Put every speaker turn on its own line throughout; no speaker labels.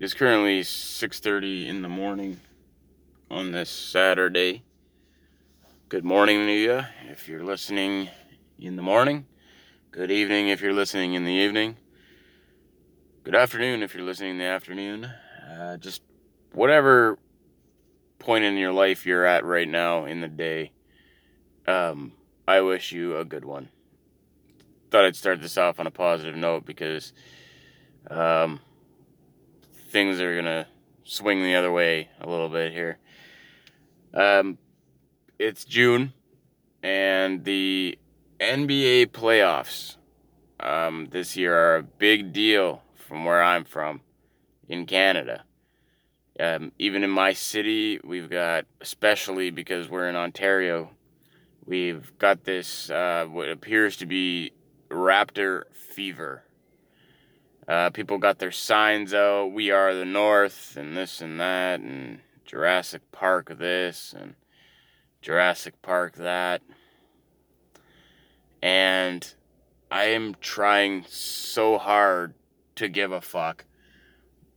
is currently 6:30 in the morning on this Saturday. Good morning to you if you're listening in the morning. Good evening if you're listening in the evening. Good afternoon if you're listening in the afternoon. Uh, just whatever point in your life you're at right now in the day. Um, I wish you a good one. Thought I'd start this off on a positive note because um, things are gonna swing the other way a little bit here. Um, it's June, and the NBA playoffs um, this year are a big deal from where I'm from in Canada. Um, even in my city, we've got, especially because we're in Ontario, we've got this, uh, what appears to be raptor fever. Uh, people got their signs out. We are the North, and this and that, and Jurassic Park this, and Jurassic Park that. And I am trying so hard to give a fuck,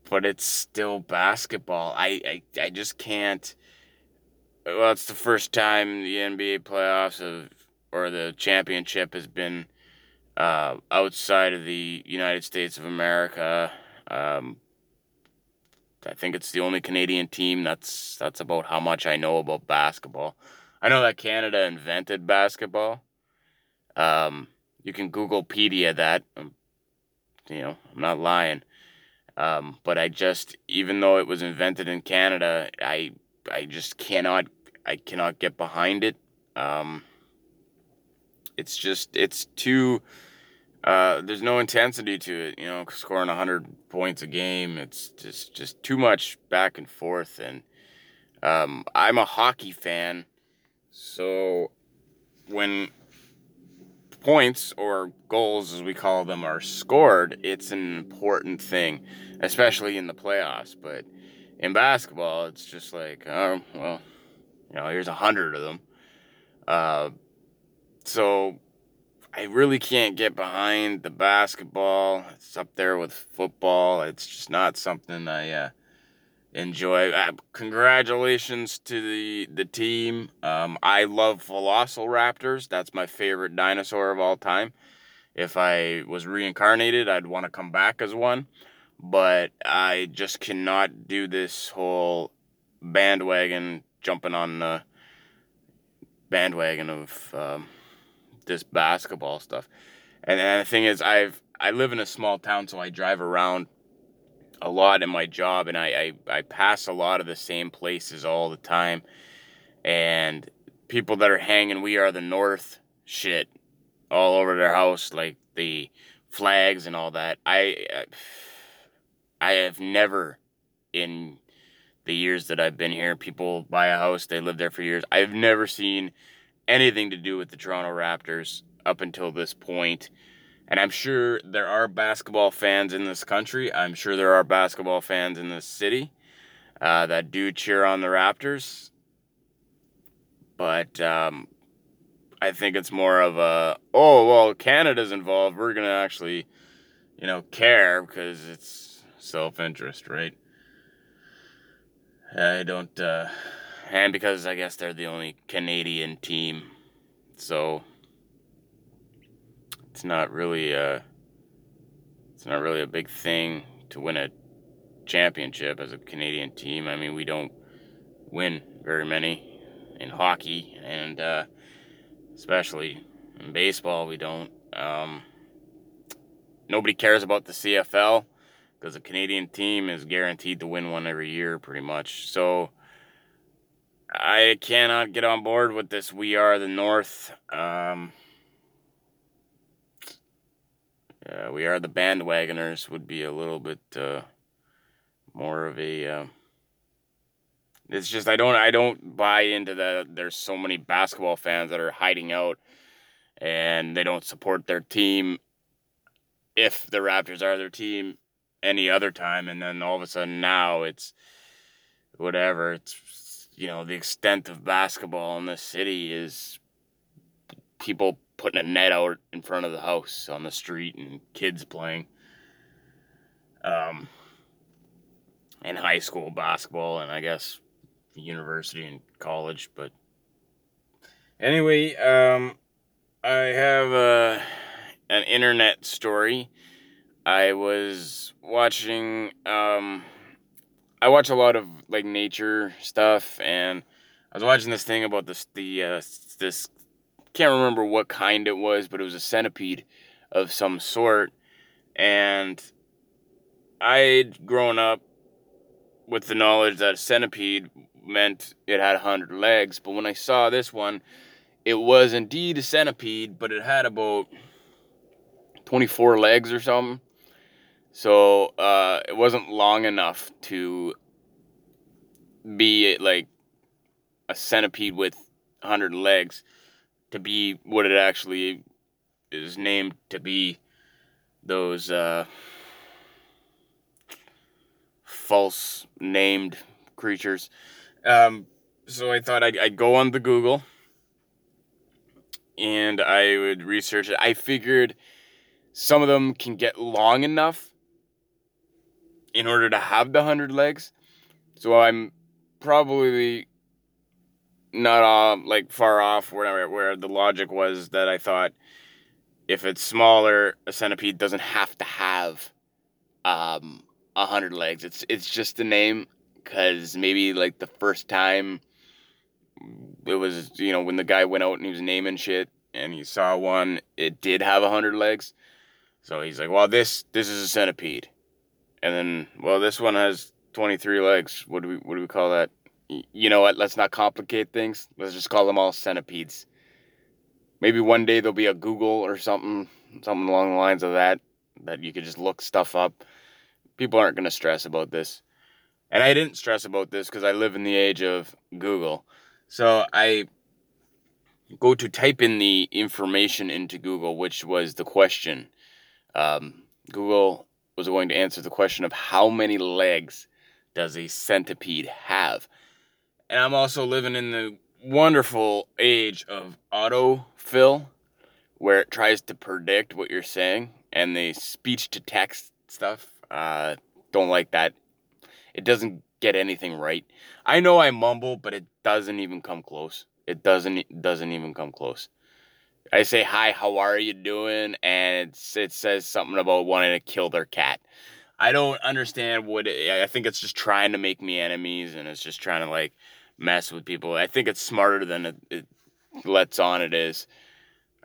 but it's still basketball. I, I, I just can't. Well, it's the first time the NBA playoffs have, or the championship has been uh, outside of the United States of America. Um, I think it's the only Canadian team. That's that's about how much I know about basketball. I know that Canada invented basketball. Um, you can Googlepedia that. Um, you know, I'm not lying. Um, but I just, even though it was invented in Canada, I I just cannot I cannot get behind it. Um, it's just it's too uh, there's no intensity to it you know scoring 100 points a game. It's just just too much back and forth. And um, i'm a hockey fan. So when points or goals as we call them are scored it's an important thing especially in the playoffs. But in basketball it's just like oh well you know here's a hundred of them. Uh, so I really can't get behind the basketball. It's up there with football. It's just not something I uh, enjoy. Uh, congratulations to the the team. Um, I love Velociraptors. That's my favorite dinosaur of all time. If I was reincarnated, I'd want to come back as one. But I just cannot do this whole bandwagon jumping on the bandwagon of. Um, this basketball stuff. And, and the thing is, I've I live in a small town, so I drive around a lot in my job, and I, I I pass a lot of the same places all the time. And people that are hanging "We Are the North" shit all over their house, like the flags and all that. I I have never in the years that I've been here, people buy a house, they live there for years. I've never seen anything to do with the Toronto Raptors up until this point. And I'm sure there are basketball fans in this country. I'm sure there are basketball fans in this city uh, that do cheer on the Raptors. But um, I think it's more of a, oh, well, Canada's involved. We're going to actually, you know, care because it's self interest, right? I don't. Uh, and because I guess they're the only Canadian team, so it's not really a it's not really a big thing to win a championship as a Canadian team. I mean, we don't win very many in hockey, and uh, especially in baseball, we don't. Um, nobody cares about the CFL because a Canadian team is guaranteed to win one every year, pretty much. So I cannot get on board with this. We are the North. Um, yeah, we are the bandwagoners. Would be a little bit uh, more of a. Uh, it's just I don't I don't buy into the. There's so many basketball fans that are hiding out, and they don't support their team. If the Raptors are their team, any other time, and then all of a sudden now it's whatever. It's you know, the extent of basketball in this city is people putting a net out in front of the house on the street and kids playing. Um, in high school basketball and I guess university and college. But anyway, um, I have a, an internet story. I was watching, um, I watch a lot of like nature stuff and I was watching this thing about this, the, uh, this, can't remember what kind it was, but it was a centipede of some sort. And I'd grown up with the knowledge that a centipede meant it had 100 legs, but when I saw this one, it was indeed a centipede, but it had about 24 legs or something. So uh, it wasn't long enough to be like a centipede with 100 legs to be what it actually is named to be those uh, false named creatures. Um, so I thought I'd, I'd go on the Google and I would research it. I figured some of them can get long enough in order to have the hundred legs. So I'm probably not uh, like far off where where the logic was that I thought if it's smaller, a centipede doesn't have to have um a hundred legs. It's it's just a name because maybe like the first time it was you know when the guy went out and he was naming shit and he saw one, it did have a hundred legs. So he's like, well, this this is a centipede, and then well, this one has twenty three legs. What do we what do we call that? You know what? Let's not complicate things. Let's just call them all centipedes. Maybe one day there'll be a Google or something, something along the lines of that, that you could just look stuff up. People aren't gonna stress about this, and I didn't stress about this because I live in the age of Google. So I go to type in the information into Google, which was the question. Um, Google was going to answer the question of how many legs does a centipede have? And I'm also living in the wonderful age of autofill, where it tries to predict what you're saying, and the speech to text stuff. Uh, don't like that. It doesn't get anything right. I know I mumble, but it doesn't even come close. It doesn't doesn't even come close. I say hi, how are you doing? And it says something about wanting to kill their cat. I don't understand what it, I think it's just trying to make me enemies and it's just trying to like mess with people. I think it's smarter than it, it lets on it is.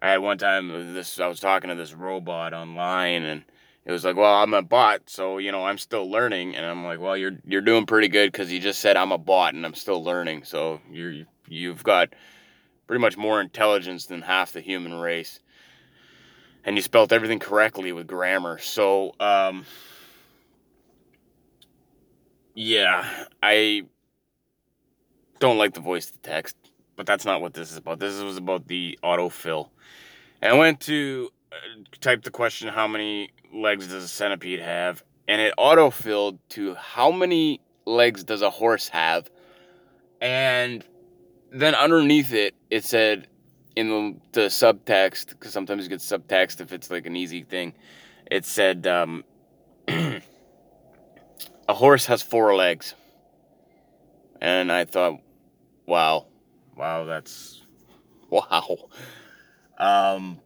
I had one time uh, this I was talking to this robot online and it was like, "Well, I'm a bot, so you know, I'm still learning." And I'm like, "Well, you're you're doing pretty good cuz you just said I'm a bot and I'm still learning." So you're you've got pretty much more intelligence than half the human race. And you spelt everything correctly with grammar. So, um, yeah, I don't like the voice to text, but that's not what this is about. This was about the autofill. And I went to uh, type the question, how many legs does a centipede have? And it autofilled to how many legs does a horse have? And then underneath it, it said in the, the subtext, because sometimes you get subtext if it's like an easy thing, it said um, a horse has four legs. And I thought, wow, wow, that's wow. Um,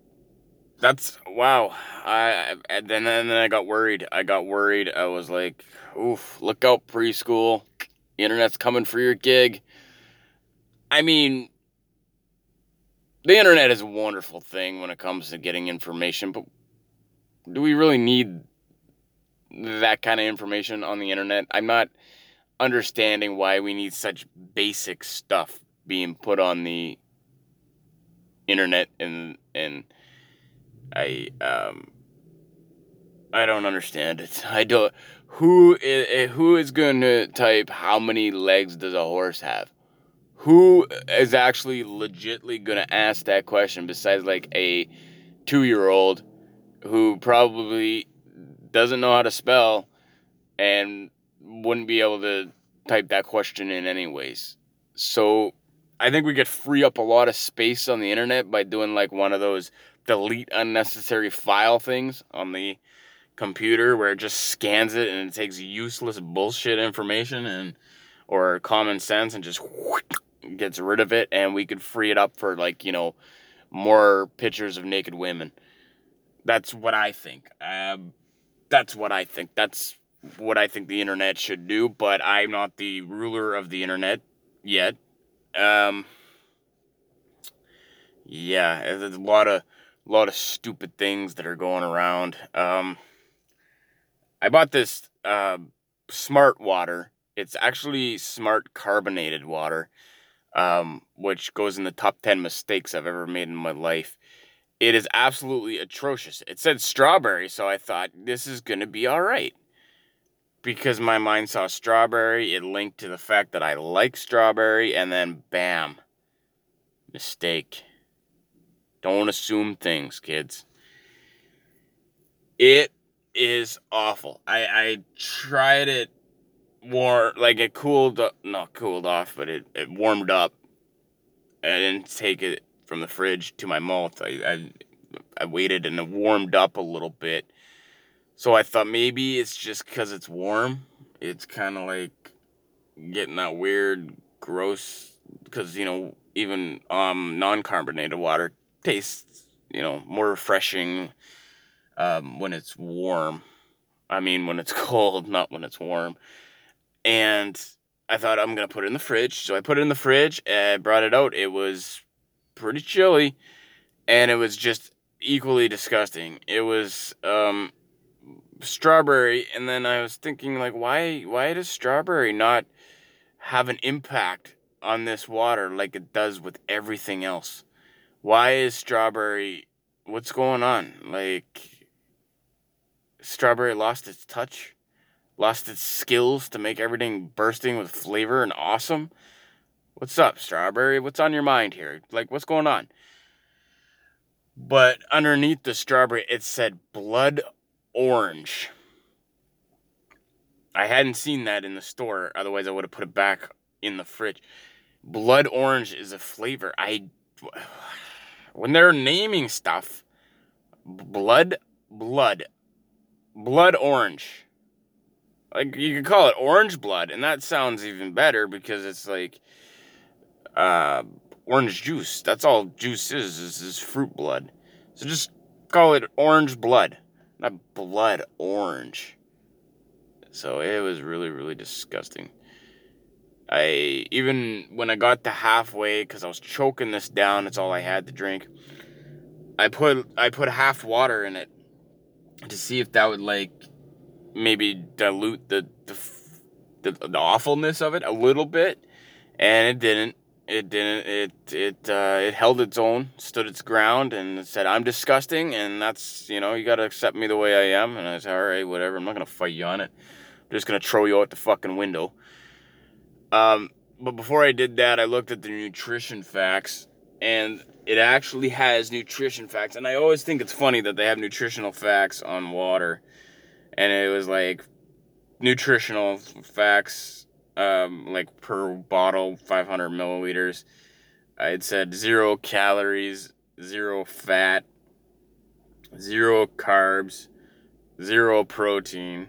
that's wow. I and then and then I got worried. I got worried. I was like, oof, look out preschool. Internet's coming for your gig. I mean, the internet is a wonderful thing when it comes to getting information, but do we really need that kind of information on the internet? I'm not understanding why we need such basic stuff being put on the internet and and I um I don't understand it. I don't who is, who is going to type how many legs does a horse have? Who is actually legitly gonna ask that question besides like a two year old who probably doesn't know how to spell and wouldn't be able to type that question in anyways. So I think we could free up a lot of space on the internet by doing like one of those delete unnecessary file things on the computer where it just scans it and it takes useless bullshit information and or common sense and just gets rid of it and we could free it up for like you know more pictures of naked women. That's what i think. Um, that's what i think. That's what i think the internet should do but i'm not the ruler of the internet yet. Um, yeah there's a lot of a lot of stupid things that are going around. Um, i bought this uh, smart water. It's actually smart carbonated water, um, which goes in the top 10 mistakes I've ever made in my life. It is absolutely atrocious. It said strawberry, so I thought this is going to be all right. Because my mind saw strawberry, it linked to the fact that I like strawberry, and then bam, mistake. Don't assume things, kids. It is awful. I, I tried it war like it cooled not cooled off, but it, it warmed up. I didn't take it from the fridge to my mouth. I, I I waited and it warmed up a little bit. So I thought maybe it's just because it's warm. It's kind of like getting that weird, gross. Because you know, even um, non-carbonated water tastes, you know, more refreshing um, when it's warm. I mean, when it's cold, not when it's warm and I thought I'm gonna put it in the fridge. So I put it in the fridge and brought it out. It was pretty chilly, and it was just equally disgusting. It was um, strawberry, and then I was thinking like, why why does strawberry not have an impact on this water like it does with everything else? Why is strawberry? What's going on? Like strawberry lost its touch lost its skills to make everything bursting with flavor and awesome. What's up, Strawberry? What's on your mind here? Like, what's going on? But underneath the strawberry, it said blood orange. I hadn't seen that in the store, otherwise, I would have put it back in the fridge. Blood orange is a flavor. I. When they're naming stuff, blood, blood, blood orange like you could call it orange blood, and that sounds even better because it's like uh, orange juice. That's all juice is, is is fruit blood. So just call it orange blood, not blood orange. So it was really really disgusting. I even when I got to halfway because I was choking this down, it's all I had to drink. I put I put half water in it to see if that would like maybe dilute the, the the, the awfulness of it a little bit, and it didn't. It didn't. It it uh, it held its own, stood its ground, and said, "I'm disgusting, and that's you know you got to accept me the way I am." And I said, "All right, whatever. I'm not gonna fight you on it. I'm just gonna throw you out the fucking window." Um, but before I did that, I looked at the nutrition facts, and it actually has nutrition facts. And I always think it's funny that they have nutritional facts on water and it was like nutritional facts, um, like per bottle, 500 milliliters. It said zero calories, zero fat, zero carbs, zero protein,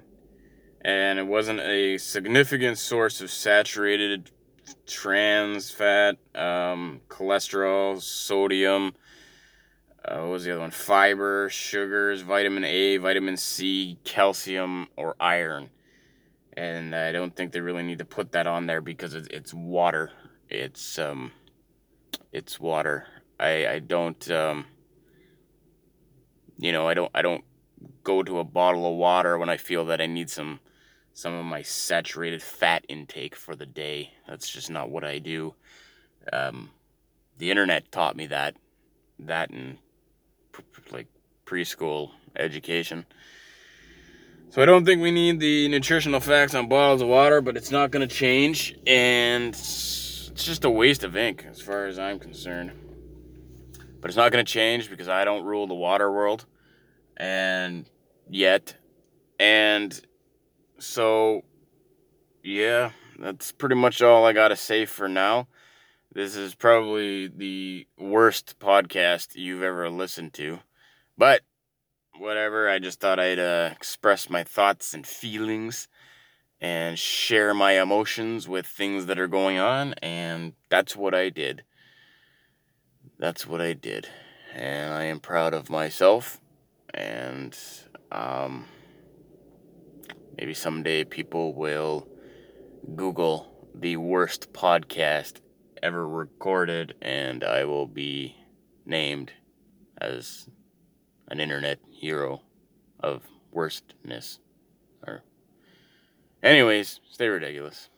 and it wasn't a significant source of saturated trans fat, um, cholesterol, sodium, uh, what was the other one? Fiber, sugars, vitamin A, vitamin C, calcium, or iron. And I don't think they really need to put that on there because it's water. It's um, it's water. I I don't um, you know I don't I don't go to a bottle of water when I feel that I need some some of my saturated fat intake for the day. That's just not what I do. Um, the internet taught me that that and like preschool education. So I don't think we need the nutritional facts on bottles of water, but it's not going to change, and it's just a waste of ink as far as I'm concerned. But it's not going to change because I don't rule the water world, and yet, and so yeah, that's pretty much all I got to say for now. This is probably the worst podcast you've ever listened to. But whatever. I just thought I'd uh, express my thoughts and feelings and share my emotions with things that are going on, and that's what I did. That's what I did. And I am proud of myself, and um, maybe someday people will Google the worst podcast ever recorded, and I will be named as an internet hero of worstness. Or, anyways, stay ridiculous.